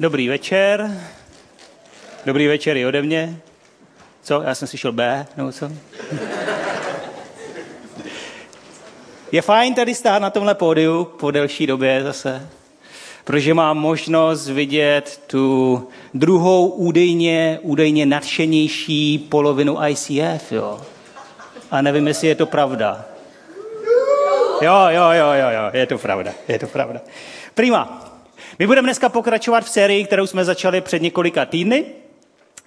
Dobrý večer. Dobrý večer i ode mě. Co? Já jsem slyšel B, nebo co? Je fajn tady stát na tomhle pódiu po delší době zase, protože mám možnost vidět tu druhou údejně, údejně nadšenější polovinu ICF, jo. A nevím, jestli je to pravda. Jo, jo, jo, jo, jo, je to pravda, je to pravda. Prima. My budeme dneska pokračovat v sérii, kterou jsme začali před několika týdny.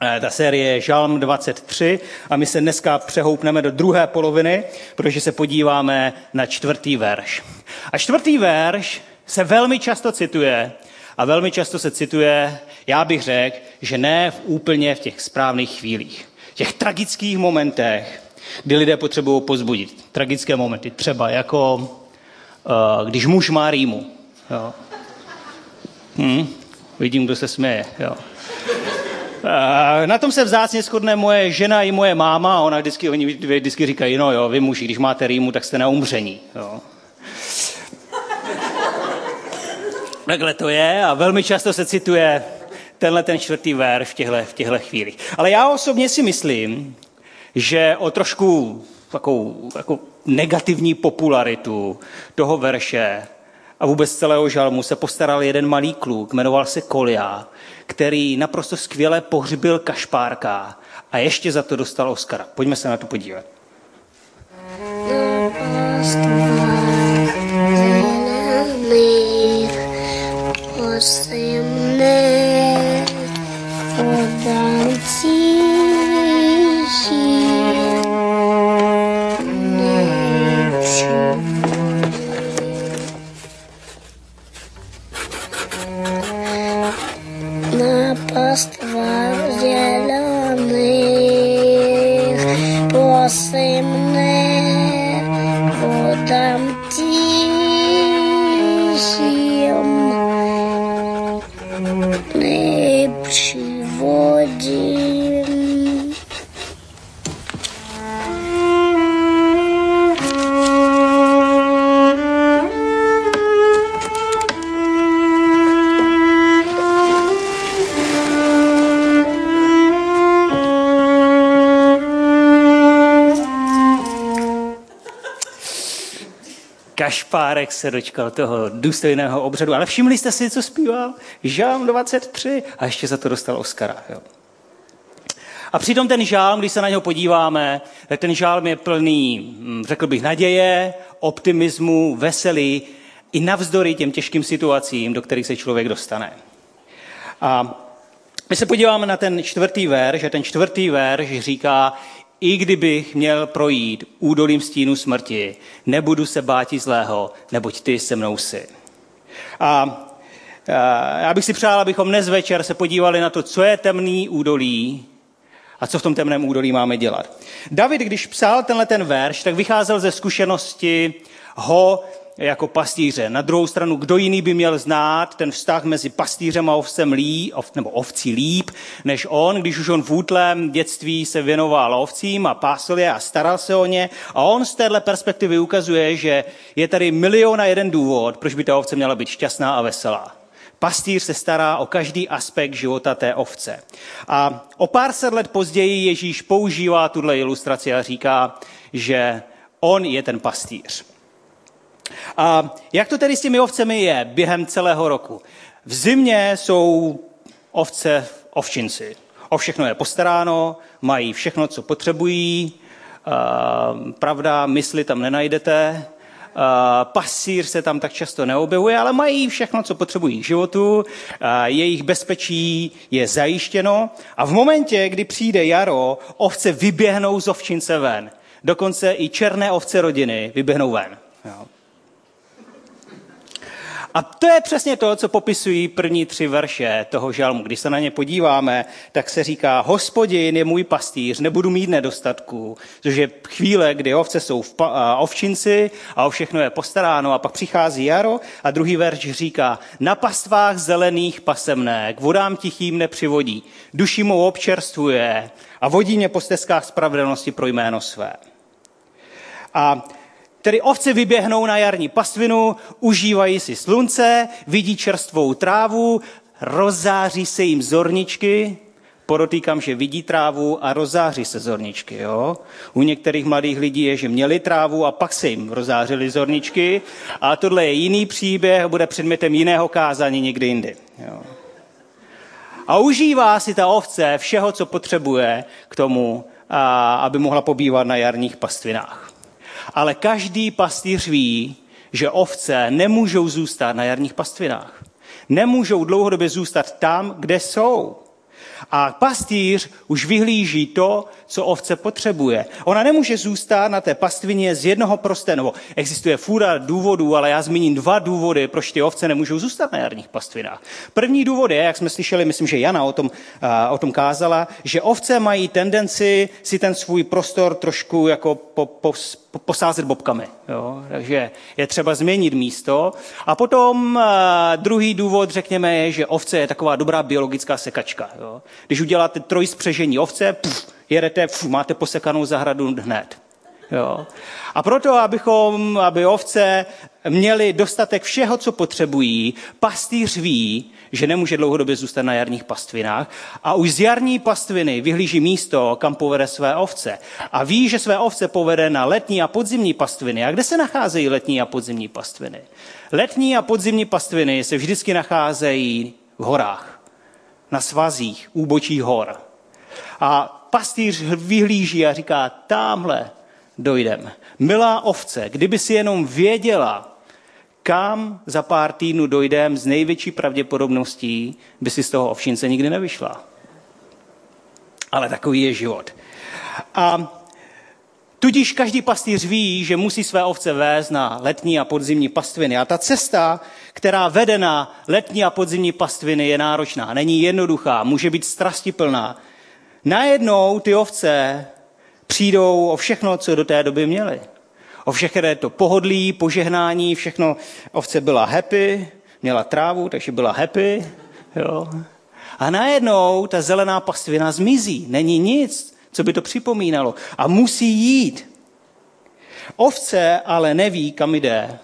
Eh, ta série je Žalm 23 a my se dneska přehoupneme do druhé poloviny, protože se podíváme na čtvrtý verš. A čtvrtý verš se velmi často cituje a velmi často se cituje, já bych řekl, že ne v úplně v těch správných chvílích. V těch tragických momentech, kdy lidé potřebují pozbudit. Tragické momenty, třeba jako uh, když muž má rýmu. Jo. Hm, vidím, kdo se směje. Jo. Na tom se vzácně shodne moje žena i moje máma. Ona vždycky, oni vždycky říkají, no jo, vy muži, když máte rýmu, tak jste na umření. Jo. Takhle to je a velmi často se cituje tenhle ten čtvrtý ver v těchto, v těchto chvílích. Ale já osobně si myslím, že o trošku takovou, takovou negativní popularitu toho verše a vůbec celého žalmu se postaral jeden malý kluk, jmenoval se Kolia, který naprosto skvěle pohřbil Kašpárka a ještě za to dostal Oscara. Pojďme se na to podívat. Kašpárek se dočkal toho důstojného obřadu. Ale všimli jste si, co zpíval? Žám 23 a ještě za to dostal Oscara. Jo. A přitom ten žálm, když se na něho podíváme, tak ten žálm je plný, hm, řekl bych, naděje, optimismu, veselí, i navzdory těm těžkým situacím, do kterých se člověk dostane. A my se podíváme na ten čtvrtý verš, že ten čtvrtý verš říká, i kdybych měl projít údolím stínu smrti, nebudu se báti zlého, neboť ty se mnou jsi. A já bych si přál, abychom dnes večer se podívali na to, co je temný údolí a co v tom temném údolí máme dělat. David, když psal tenhle ten verš, tak vycházel ze zkušenosti ho jako pastýře. Na druhou stranu, kdo jiný by měl znát ten vztah mezi pastýřem a ovcem lí, nebo ovcí líp, než on, když už on v útlém dětství se věnoval ovcím a pásl je a staral se o ně. A on z téhle perspektivy ukazuje, že je tady milion a jeden důvod, proč by ta ovce měla být šťastná a veselá. Pastýř se stará o každý aspekt života té ovce. A o pár set let později Ježíš používá tuhle ilustraci a říká, že on je ten pastýř. A jak to tedy s těmi ovcemi je během celého roku? V zimě jsou ovce ovčinci. O všechno je postaráno, mají všechno, co potřebují, pravda, mysli tam nenajdete, pasír se tam tak často neobjevuje, ale mají všechno, co potřebují k životu, jejich bezpečí je zajištěno a v momentě, kdy přijde jaro, ovce vyběhnou z ovčince ven. Dokonce i černé ovce rodiny vyběhnou ven. Jo. A to je přesně to, co popisují první tři verše toho žalmu. Když se na ně podíváme, tak se říká, hospodin je můj pastýř, nebudu mít nedostatku, což je chvíle, kdy ovce jsou v ovčinci a o všechno je postaráno a pak přichází jaro a druhý verš říká, na pastvách zelených pasemné, k vodám tichým nepřivodí, duši mou občerstvuje a vodí mě po stezkách spravedlnosti pro jméno své. A Tedy ovce vyběhnou na jarní pastvinu, užívají si slunce, vidí čerstvou trávu, rozáří se jim zorničky, podotýkám, že vidí trávu a rozáří se zorničky. Jo? U některých mladých lidí je, že měli trávu a pak se jim rozářily zorničky. A tohle je jiný příběh, bude předmětem jiného kázání někdy jindy. Jo? A užívá si ta ovce všeho, co potřebuje k tomu, aby mohla pobývat na jarních pastvinách. Ale každý pastýř ví, že ovce nemůžou zůstat na jarních pastvinách. Nemůžou dlouhodobě zůstat tam, kde jsou. A pastýř už vyhlíží to, co ovce potřebuje. Ona nemůže zůstat na té pastvině z jednoho prostého, nebo existuje fůra důvodů, ale já zmíním dva důvody, proč ty ovce nemůžou zůstat na jarních pastvinách. První důvod je, jak jsme slyšeli, myslím, že Jana o tom, uh, o tom kázala, že ovce mají tendenci si ten svůj prostor trošku jako po, po, posázet bobkami. Jo? Takže je třeba změnit místo. A potom uh, druhý důvod, řekněme, je, že ovce je taková dobrá biologická sekačka. Jo? Když uděláte trojspřežení ovce, puf, jedete, puf, máte posekanou zahradu hned. Jo? A proto, abychom, aby ovce měli dostatek všeho, co potřebují, pastýř ví, že nemůže dlouhodobě zůstat na jarních pastvinách a už z jarní pastviny vyhlíží místo, kam povede své ovce. A ví, že své ovce povede na letní a podzimní pastviny. A kde se nacházejí letní a podzimní pastviny? Letní a podzimní pastviny se vždycky nacházejí v horách, na svazích, úbočí hor. A pastýř vyhlíží a říká, tamhle dojdem. Milá ovce, kdyby si jenom věděla, kam za pár týdnů dojdem, s největší pravděpodobností by si z toho ovšince nikdy nevyšla. Ale takový je život. A tudíž každý pastýř ví, že musí své ovce vést na letní a podzimní pastviny. A ta cesta, která vede na letní a podzimní pastviny, je náročná, není jednoduchá, může být strastiplná. Najednou ty ovce přijdou o všechno, co do té doby měly. O všechno to pohodlí, požehnání, všechno. Ovce byla happy, měla trávu, takže byla happy. Jo. A najednou ta zelená pastvina zmizí. Není nic, co by to připomínalo. A musí jít. Ovce ale neví, kam jde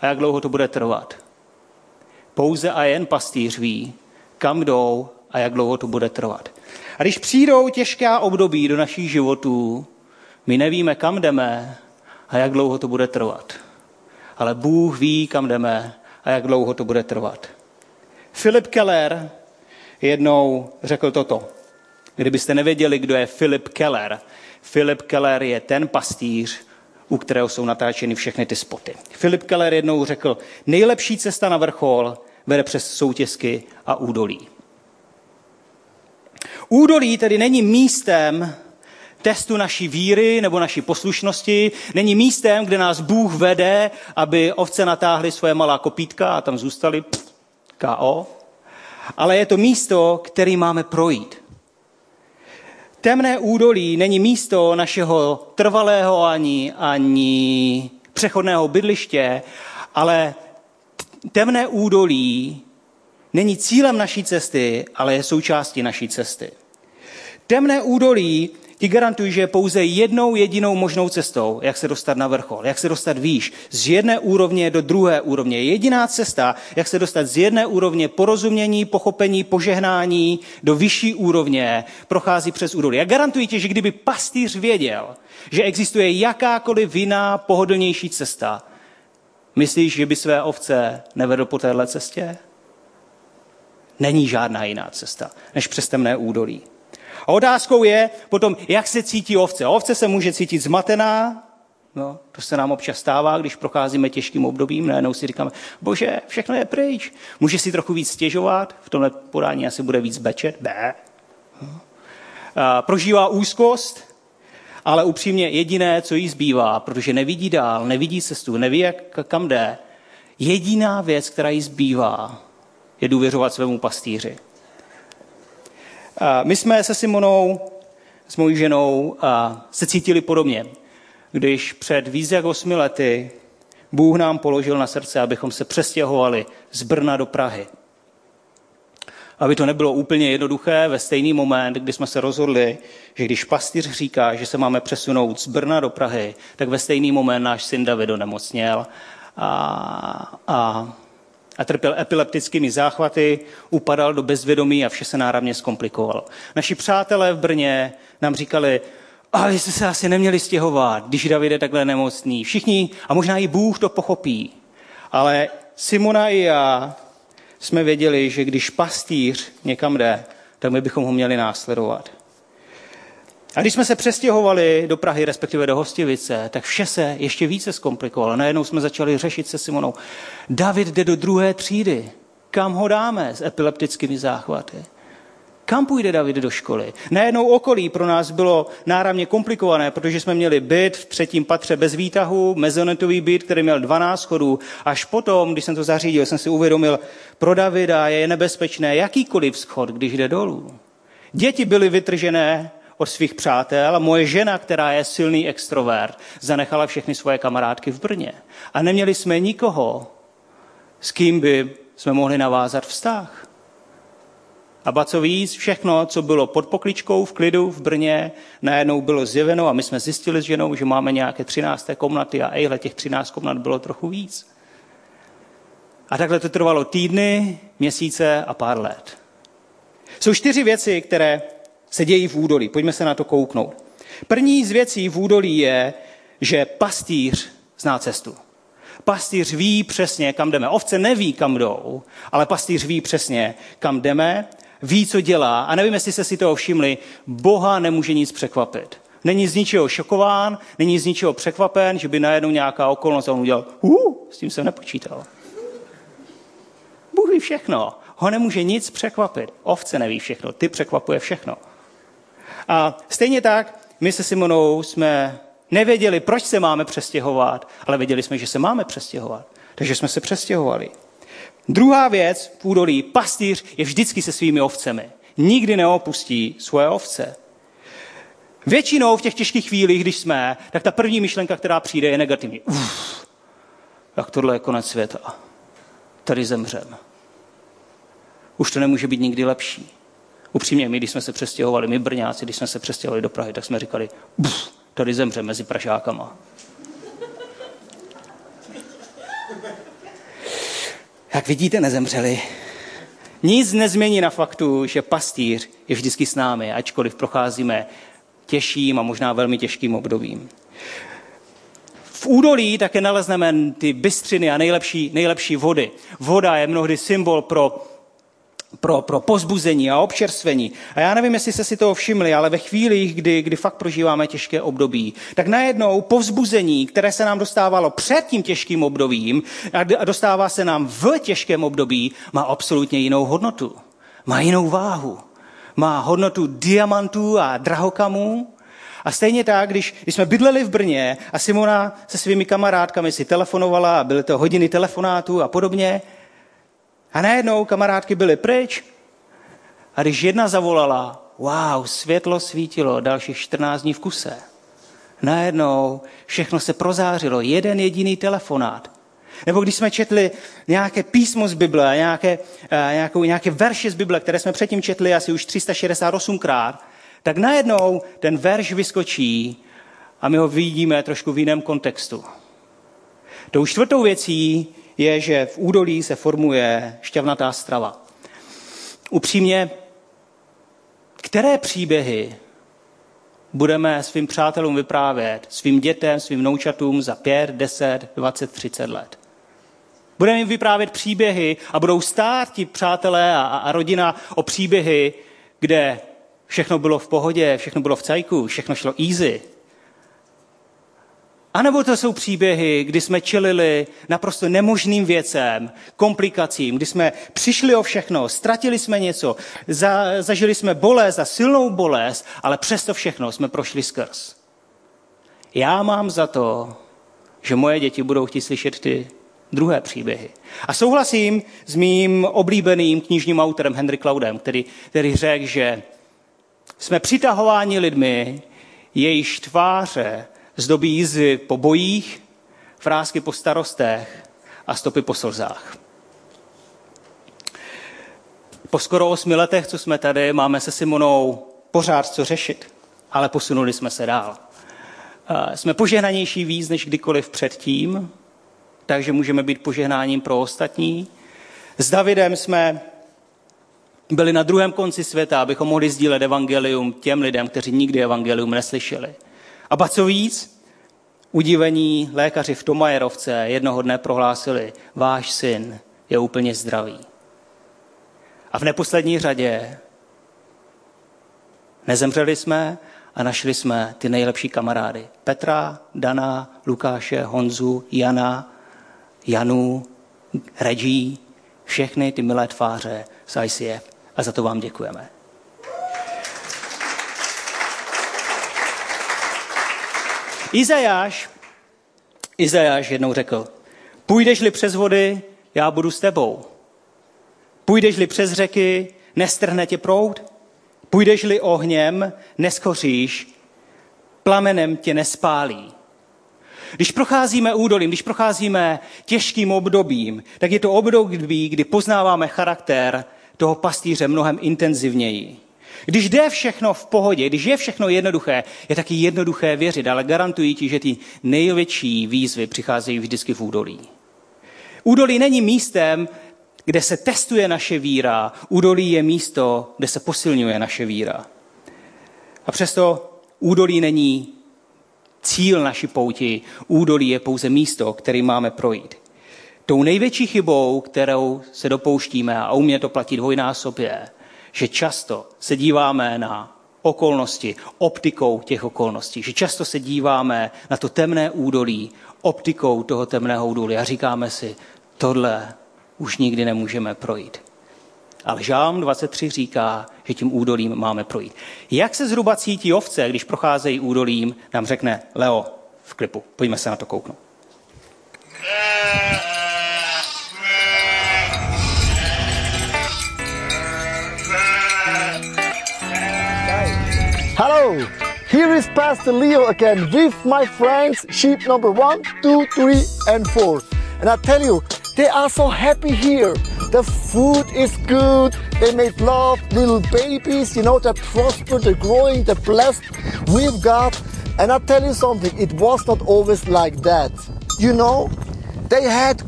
a jak dlouho to bude trvat. Pouze a jen pastýř ví, kam jdou a jak dlouho to bude trvat. A když přijdou těžká období do našich životů, my nevíme, kam jdeme a jak dlouho to bude trvat. Ale Bůh ví, kam jdeme a jak dlouho to bude trvat. Filip Keller jednou řekl toto. Kdybyste nevěděli, kdo je Filip Keller, Filip Keller je ten pastýř, u kterého jsou natáčeny všechny ty spoty. Filip Keller jednou řekl, nejlepší cesta na vrchol vede přes soutězky a údolí. Údolí tedy není místem testu naší víry nebo naší poslušnosti, není místem, kde nás Bůh vede, aby ovce natáhly svoje malá kopítka a tam zůstali KO, ale je to místo, který máme projít. Temné údolí není místo našeho trvalého ani, ani přechodného bydliště, ale temné údolí není cílem naší cesty, ale je součástí naší cesty. Temné údolí ti garantuji, že je pouze jednou jedinou možnou cestou, jak se dostat na vrchol, jak se dostat výš, z jedné úrovně do druhé úrovně. Jediná cesta, jak se dostat z jedné úrovně porozumění, pochopení, požehnání do vyšší úrovně, prochází přes údolí. Já garantuji ti, že kdyby pastýř věděl, že existuje jakákoliv jiná, pohodlnější cesta, myslíš, že by své ovce nevedl po téhle cestě? Není žádná jiná cesta, než přes temné údolí. A otázkou je potom, jak se cítí ovce. Ovce se může cítit zmatená, No, to se nám občas stává, když procházíme těžkým obdobím, najednou si říkáme, bože, všechno je pryč. Může si trochu víc stěžovat, v tomhle podání asi bude víc bečet, bé. A prožívá úzkost, ale upřímně jediné, co jí zbývá, protože nevidí dál, nevidí cestu, neví, jak, kam jde, jediná věc, která jí zbývá, je důvěřovat svému pastýři. My jsme se Simonou, s mojí ženou, se cítili podobně, když před víc jak osmi lety Bůh nám položil na srdce, abychom se přestěhovali z Brna do Prahy. Aby to nebylo úplně jednoduché, ve stejný moment, kdy jsme se rozhodli, že když pastýř říká, že se máme přesunout z Brna do Prahy, tak ve stejný moment náš syn David onemocněl a, a a trpěl epileptickými záchvaty, upadal do bezvědomí a vše se náramně zkomplikovalo. Naši přátelé v Brně nám říkali, ale jste se asi neměli stěhovat, když David je takhle nemocný. Všichni, a možná i Bůh to pochopí. Ale Simona i já jsme věděli, že když pastýř někam jde, tak my bychom ho měli následovat. A když jsme se přestěhovali do Prahy, respektive do Hostivice, tak vše se ještě více zkomplikovalo. Najednou jsme začali řešit se Simonou. David jde do druhé třídy. Kam ho dáme s epileptickými záchvaty? Kam půjde David do školy? Najednou okolí pro nás bylo náramně komplikované, protože jsme měli byt v třetím patře bez výtahu, mezonetový byt, který měl 12 schodů. Až potom, když jsem to zařídil, jsem si uvědomil, pro Davida je nebezpečné jakýkoliv schod, když jde dolů. Děti byly vytržené od svých přátel a moje žena, která je silný extrovert, zanechala všechny svoje kamarádky v Brně. A neměli jsme nikoho, s kým by jsme mohli navázat vztah. A ba co víc, všechno, co bylo pod pokličkou v klidu v Brně, najednou bylo zjeveno a my jsme zjistili s ženou, že máme nějaké třinácté komnaty a ejhle, těch třináct komnat bylo trochu víc. A takhle to trvalo týdny, měsíce a pár let. Jsou čtyři věci, které se dějí v údolí. Pojďme se na to kouknout. První z věcí v údolí je, že pastýř zná cestu. Pastýř ví přesně, kam jdeme. Ovce neví, kam jdou, ale pastýř ví přesně, kam jdeme ví, co dělá. A nevím, jestli jste si toho všimli, Boha nemůže nic překvapit. Není z ničeho šokován, není z ničeho překvapen, že by najednou nějaká okolnost a on udělal, uh, s tím jsem nepočítal. Bůh ví všechno. Ho nemůže nic překvapit. Ovce neví všechno, ty překvapuje všechno. A stejně tak, my se Simonou jsme nevěděli, proč se máme přestěhovat, ale věděli jsme, že se máme přestěhovat. Takže jsme se přestěhovali. Druhá věc v údolí, pastýř je vždycky se svými ovcemi. Nikdy neopustí svoje ovce. Většinou v těch těžkých chvílích, když jsme, tak ta první myšlenka, která přijde, je negativní. Uf, tak tohle je konec světa. Tady zemřem. Už to nemůže být nikdy lepší. Upřímně, my, když jsme se přestěhovali, my Brňáci, když jsme se přestěhovali do Prahy, tak jsme říkali, tady zemřem mezi Pražákama. Jak vidíte, nezemřeli. Nic nezmění na faktu, že pastýř je vždycky s námi, ačkoliv procházíme těžším a možná velmi těžkým obdobím. V údolí také nalezneme ty bystřiny a nejlepší, nejlepší vody. Voda je mnohdy symbol pro pro, pro pozbuzení a občerstvení. A já nevím, jestli jste si toho všimli, ale ve chvílích, kdy, kdy fakt prožíváme těžké období, tak najednou povzbuzení, které se nám dostávalo před tím těžkým obdobím a dostává se nám v těžkém období, má absolutně jinou hodnotu. Má jinou váhu. Má hodnotu diamantů a drahokamů, a stejně tak, když, když jsme bydleli v Brně a Simona se svými kamarádkami si telefonovala a byly to hodiny telefonátů a podobně, a najednou kamarádky byly pryč. A když jedna zavolala, wow, světlo svítilo dalších 14 dní v kuse. Najednou všechno se prozářilo, jeden jediný telefonát. Nebo když jsme četli nějaké písmo z Bible, nějaké, nějakou, nějaké verše z Bible, které jsme předtím četli asi už 368krát, tak najednou ten verš vyskočí a my ho vidíme trošku v jiném kontextu. Tou čtvrtou věcí je, že v údolí se formuje šťavnatá strava. Upřímně, které příběhy budeme svým přátelům vyprávět, svým dětem, svým noučatům za 5, 10, 20, 30 let? Budeme jim vyprávět příběhy a budou stát ti přátelé a, a rodina o příběhy, kde všechno bylo v pohodě, všechno bylo v cajku, všechno šlo easy, a nebo to jsou příběhy, kdy jsme čelili naprosto nemožným věcem, komplikacím, kdy jsme přišli o všechno, ztratili jsme něco, za, zažili jsme bolest a silnou bolest, ale přesto všechno jsme prošli skrz. Já mám za to, že moje děti budou chtít slyšet ty druhé příběhy. A souhlasím s mým oblíbeným knižním autorem Henry Cloudem, který, který řekl, že jsme přitahováni lidmi, jejíž tváře zdobí jízvy po bojích, frásky po starostech a stopy po slzách. Po skoro osmi letech, co jsme tady, máme se Simonou pořád co řešit, ale posunuli jsme se dál. Jsme požehnanější víc než kdykoliv předtím, takže můžeme být požehnáním pro ostatní. S Davidem jsme byli na druhém konci světa, abychom mohli sdílet evangelium těm lidem, kteří nikdy evangelium neslyšeli. A ba co víc, udivení lékaři v Tomajerovce jednoho dne prohlásili, váš syn je úplně zdravý. A v neposlední řadě nezemřeli jsme a našli jsme ty nejlepší kamarády. Petra, Dana, Lukáše, Honzu, Jana, Janu, Regí, všechny ty milé tváře z ICF. A za to vám děkujeme. Izajáš, Izajáš jednou řekl, půjdeš-li přes vody, já budu s tebou. Půjdeš-li přes řeky, nestrhne tě proud. Půjdeš-li ohněm, neschoříš, plamenem tě nespálí. Když procházíme údolím, když procházíme těžkým obdobím, tak je to období, kdy poznáváme charakter toho pastýře mnohem intenzivněji. Když jde všechno v pohodě, když je všechno jednoduché, je taky jednoduché věřit, ale garantuji ti, že ty největší výzvy přicházejí vždycky v údolí. Údolí není místem, kde se testuje naše víra, údolí je místo, kde se posilňuje naše víra. A přesto údolí není cíl naší pouti, údolí je pouze místo, který máme projít. Tou největší chybou, kterou se dopouštíme, a u mě to platí dvojnásobě, že často se díváme na okolnosti, optikou těch okolností, že často se díváme na to temné údolí, optikou toho temného údolí a říkáme si, tohle už nikdy nemůžeme projít. Ale Žálm 23 říká, že tím údolím máme projít. Jak se zhruba cítí ovce, když procházejí údolím, nám řekne Leo v klipu. Pojďme se na to kouknout. Here is Pastor Leo again with my friends, sheep number one, two, three, and four. And I tell you, they are so happy here. The food is good. They made love, little babies, you know, they prosper, they're growing, they're blessed with God. And I tell you something, it was not always like that. You know, they had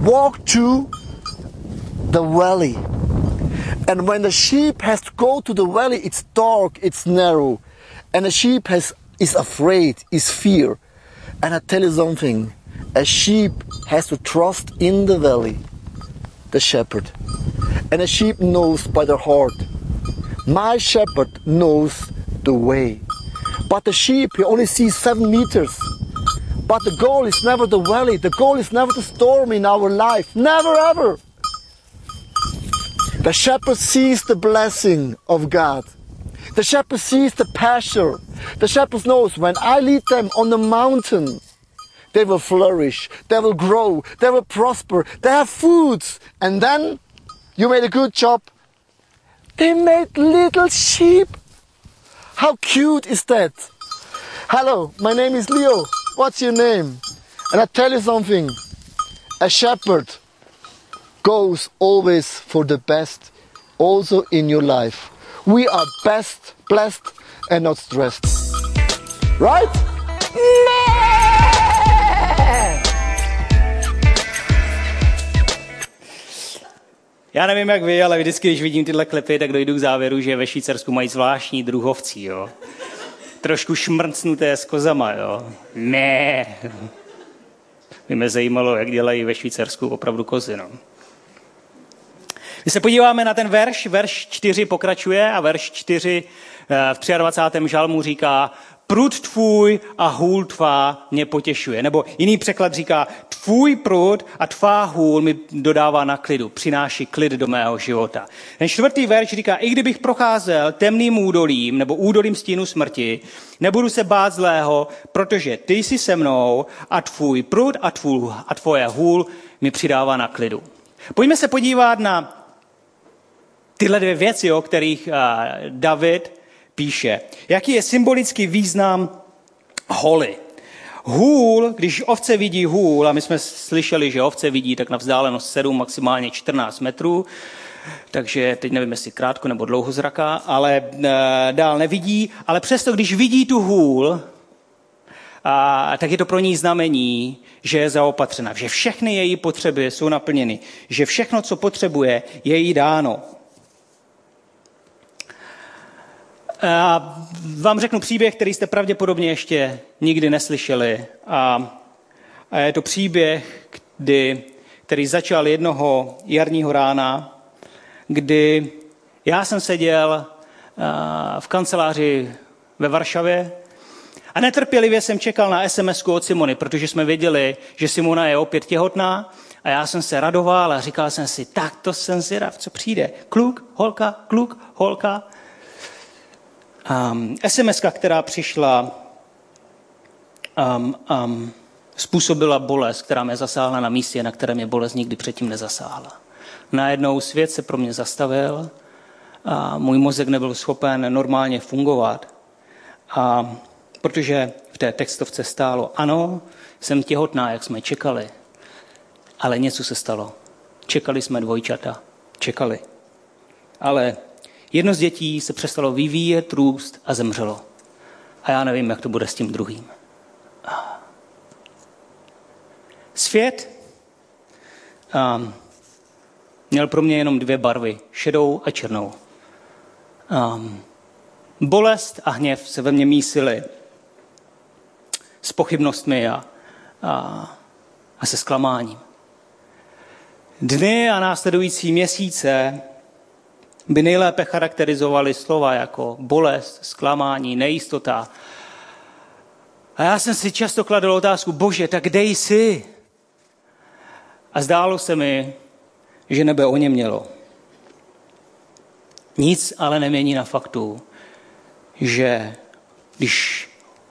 walked to the valley and when the sheep has to go to the valley, it's dark, it's narrow. And a sheep has, is afraid, is fear. And I tell you something, a sheep has to trust in the valley, the shepherd. And a sheep knows by their heart. My shepherd knows the way. But the sheep, he only sees seven meters. But the goal is never the valley. The goal is never the storm in our life. Never ever. The shepherd sees the blessing of God. The shepherd sees the pasture. The shepherd knows when I lead them on the mountain, they will flourish, they will grow, they will prosper, they have foods. And then you made a good job. They made little sheep. How cute is that? Hello, my name is Leo. What's your name? And I tell you something. A shepherd goes always for the best, also in your life. We are best, blessed, and not stressed. Right? Já nevím, jak vy, ale vždycky, když vidím tyhle klipy, tak dojdu k závěru, že ve Švýcarsku mají zvláštní druhovcí, jo. Trošku šmrcnuté s kozama, jo. Ne. By mě zajímalo, jak dělají ve Švýcarsku opravdu kozy, no. Když se podíváme na ten verš, verš 4 pokračuje a verš 4 eh, v 23. žalmu říká, prut tvůj a hůl tvá mě potěšuje. Nebo jiný překlad říká, tvůj prut a tvá hůl mi dodává na klidu, přináší klid do mého života. Ten čtvrtý verš říká, i kdybych procházel temným údolím nebo údolím stínu smrti, nebudu se bát zlého, protože ty jsi se mnou a tvůj prut a, tvůj, a tvoje hůl mi přidává na klidu. Pojďme se podívat na tyhle dvě věci, o kterých David píše. Jaký je symbolický význam holy? Hůl, když ovce vidí hůl, a my jsme slyšeli, že ovce vidí tak na vzdálenost 7, maximálně 14 metrů, takže teď nevím, jestli krátko nebo dlouho zraká, ale e, dál nevidí, ale přesto, když vidí tu hůl, a tak je to pro ní znamení, že je zaopatřena, že všechny její potřeby jsou naplněny, že všechno, co potřebuje, je jí dáno. A vám řeknu příběh, který jste pravděpodobně ještě nikdy neslyšeli. A, a je to příběh, kdy, který začal jednoho jarního rána, kdy já jsem seděl v kanceláři ve Varšavě a netrpělivě jsem čekal na sms od Simony, protože jsme věděli, že Simona je opět těhotná a já jsem se radoval a říkal jsem si, tak to jsem zvědav, co přijde. Kluk, holka, kluk, holka. Um, sms která přišla, um, um, způsobila bolest, která mě zasáhla na místě, na kterém mě bolest nikdy předtím nezasáhla. Najednou svět se pro mě zastavil a můj mozek nebyl schopen normálně fungovat. A protože v té textovce stálo, ano, jsem těhotná, jak jsme čekali, ale něco se stalo. Čekali jsme dvojčata. Čekali. Ale jedno z dětí se přestalo vyvíjet, růst a zemřelo. A já nevím, jak to bude s tím druhým. Svět um, měl pro mě jenom dvě barvy, šedou a černou. Um, bolest a hněv se ve mně mísily s pochybnostmi a, a, a se zklamáním. Dny a následující měsíce by nejlépe charakterizovaly slova jako bolest, zklamání, nejistota. A já jsem si často kladl otázku, bože, tak kde jsi? A zdálo se mi, že nebe o ně mělo. Nic ale nemění na faktu, že když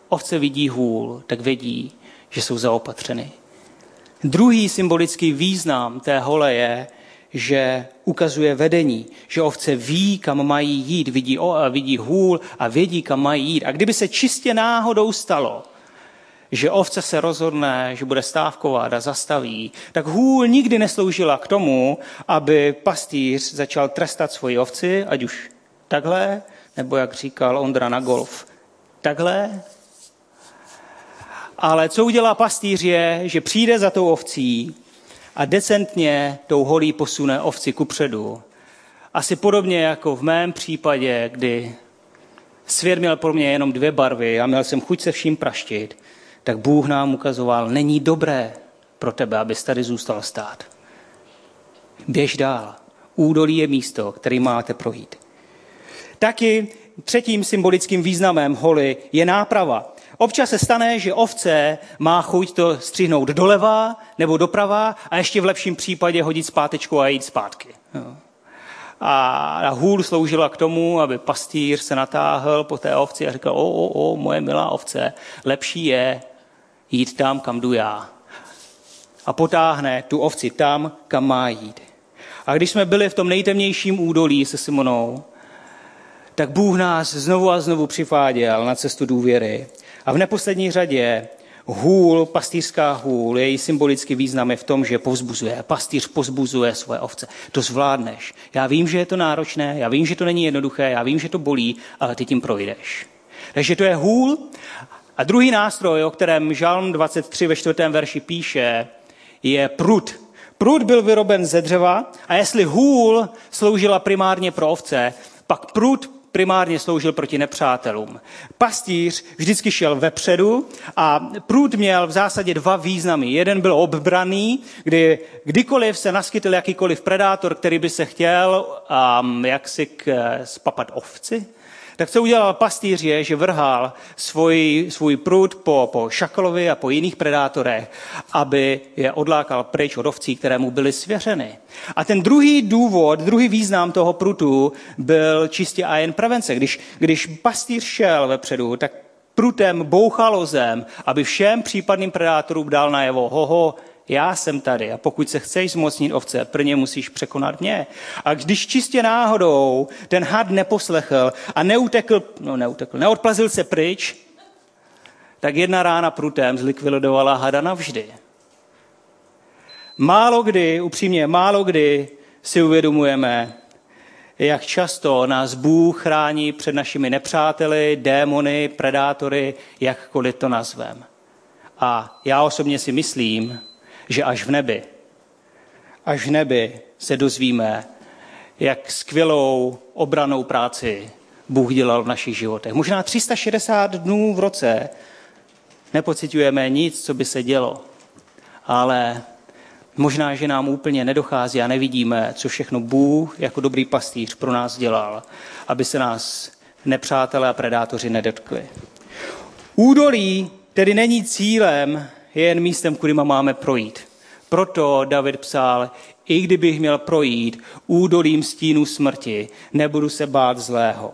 ovce vidí hůl, tak vědí, že jsou zaopatřeny. Druhý symbolický význam té hole je, že ukazuje vedení, že ovce ví, kam mají jít, vidí, o, vidí hůl a vědí, kam mají jít. A kdyby se čistě náhodou stalo, že ovce se rozhodne, že bude stávkovat a zastaví, tak hůl nikdy nesloužila k tomu, aby pastýř začal trestat svoji ovci, ať už takhle, nebo jak říkal Ondra na golf, takhle. Ale co udělá pastýř je, že přijde za tou ovcí a decentně tou holí posune ovci kupředu. Asi podobně jako v mém případě, kdy svět měl pro mě jenom dvě barvy a měl jsem chuť se vším praštit, tak Bůh nám ukazoval, není dobré pro tebe, abys tady zůstal stát. Běž dál. Údolí je místo, který máte projít. Taky třetím symbolickým významem holy je náprava. Občas se stane, že ovce má chuť to střihnout doleva nebo doprava a ještě v lepším případě hodit zpátečku a jít zpátky. A hůl sloužila k tomu, aby pastýř se natáhl po té ovci a říkal, o, o, o, moje milá ovce, lepší je jít tam, kam jdu já. A potáhne tu ovci tam, kam má jít. A když jsme byli v tom nejtemnějším údolí se Simonou, tak Bůh nás znovu a znovu přiváděl na cestu důvěry. A v neposlední řadě hůl, pastýřská hůl, její symbolický význam je v tom, že povzbuzuje. Pastýř pozbuzuje svoje ovce. To zvládneš. Já vím, že je to náročné, já vím, že to není jednoduché, já vím, že to bolí, ale ty tím projdeš. Takže to je hůl. A druhý nástroj, o kterém Žalm 23 ve čtvrtém verši píše, je prut. Prut byl vyroben ze dřeva a jestli hůl sloužila primárně pro ovce, pak prut primárně sloužil proti nepřátelům. Pastýř vždycky šel vepředu a prut měl v zásadě dva významy. Jeden byl obbraný, kdy kdykoliv se naskytl jakýkoliv predátor, který by se chtěl um, jaksi k, spapat ovci, tak co udělal pastýř je, že vrhal svůj, svůj prut po, po šakalovi a po jiných predátorech, aby je odlákal pryč od ovcí, které mu byly svěřeny. A ten druhý důvod, druhý význam toho prutu byl čistě a jen prevence. Když, když pastýř šel vepředu, tak prutem bouchalo zem, aby všem případným predátorům dal najevo, hoho, já jsem tady a pokud se chceš zmocnit ovce, prvně musíš překonat mě. A když čistě náhodou ten had neposlechl a neutekl, no neutekl, neodplazil se pryč, tak jedna rána prutem zlikvidovala hada navždy. Málo kdy, upřímně, málo kdy si uvědomujeme, jak často nás Bůh chrání před našimi nepřáteli, démony, predátory, jakkoliv to nazveme. A já osobně si myslím, že až v nebi, až v nebi se dozvíme, jak skvělou obranou práci Bůh dělal v našich životech. Možná 360 dnů v roce nepocitujeme nic, co by se dělo, ale možná, že nám úplně nedochází a nevidíme, co všechno Bůh jako dobrý pastýř pro nás dělal, aby se nás nepřátelé a predátoři nedotkli. Údolí tedy není cílem, je jen místem, kudy máme projít. Proto David psal, i kdybych měl projít údolím stínu smrti, nebudu se bát zlého.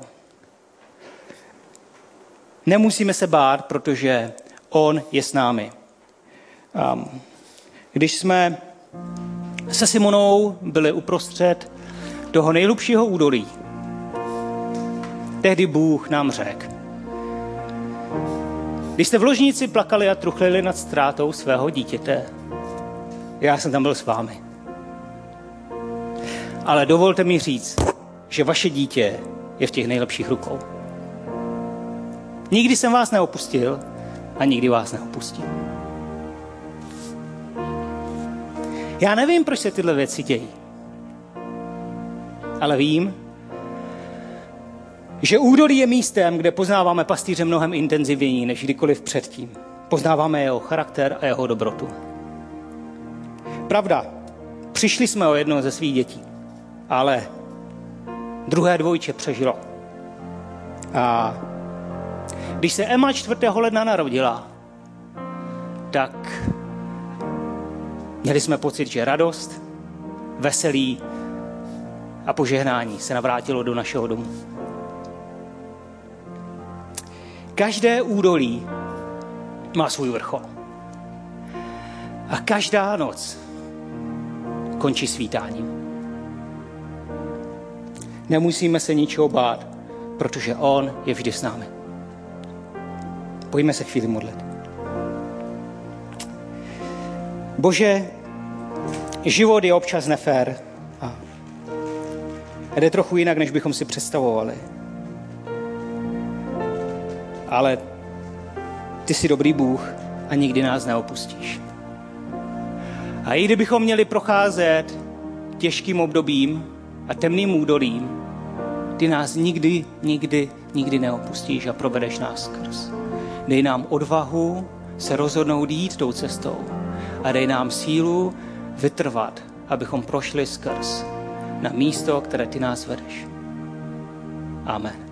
Nemusíme se bát, protože On je s námi. Když jsme se Simonou byli uprostřed toho nejlupšího údolí, tehdy Bůh nám řekl, když jste v ložnici plakali a truchlili nad ztrátou svého dítěte, já jsem tam byl s vámi. Ale dovolte mi říct, že vaše dítě je v těch nejlepších rukou. Nikdy jsem vás neopustil a nikdy vás neopustím. Já nevím, proč se tyhle věci dějí. Ale vím, že údolí je místem, kde poznáváme pastýře mnohem intenzivněji než kdykoliv předtím. Poznáváme jeho charakter a jeho dobrotu. Pravda, přišli jsme o jednoho ze svých dětí, ale druhé dvojče přežilo. A když se Emma 4. ledna narodila, tak měli jsme pocit, že radost, veselí a požehnání se navrátilo do našeho domu. Každé údolí má svůj vrchol. A každá noc končí svítáním. Nemusíme se ničeho bát, protože On je vždy s námi. Pojďme se chvíli modlit. Bože, život je občas nefér a jde trochu jinak, než bychom si představovali. Ale ty jsi dobrý Bůh a nikdy nás neopustíš. A i kdybychom měli procházet těžkým obdobím a temným údolím, ty nás nikdy, nikdy, nikdy neopustíš a provedeš nás skrz. Dej nám odvahu se rozhodnout jít tou cestou a dej nám sílu vytrvat, abychom prošli skrz na místo, které ty nás vedeš. Amen.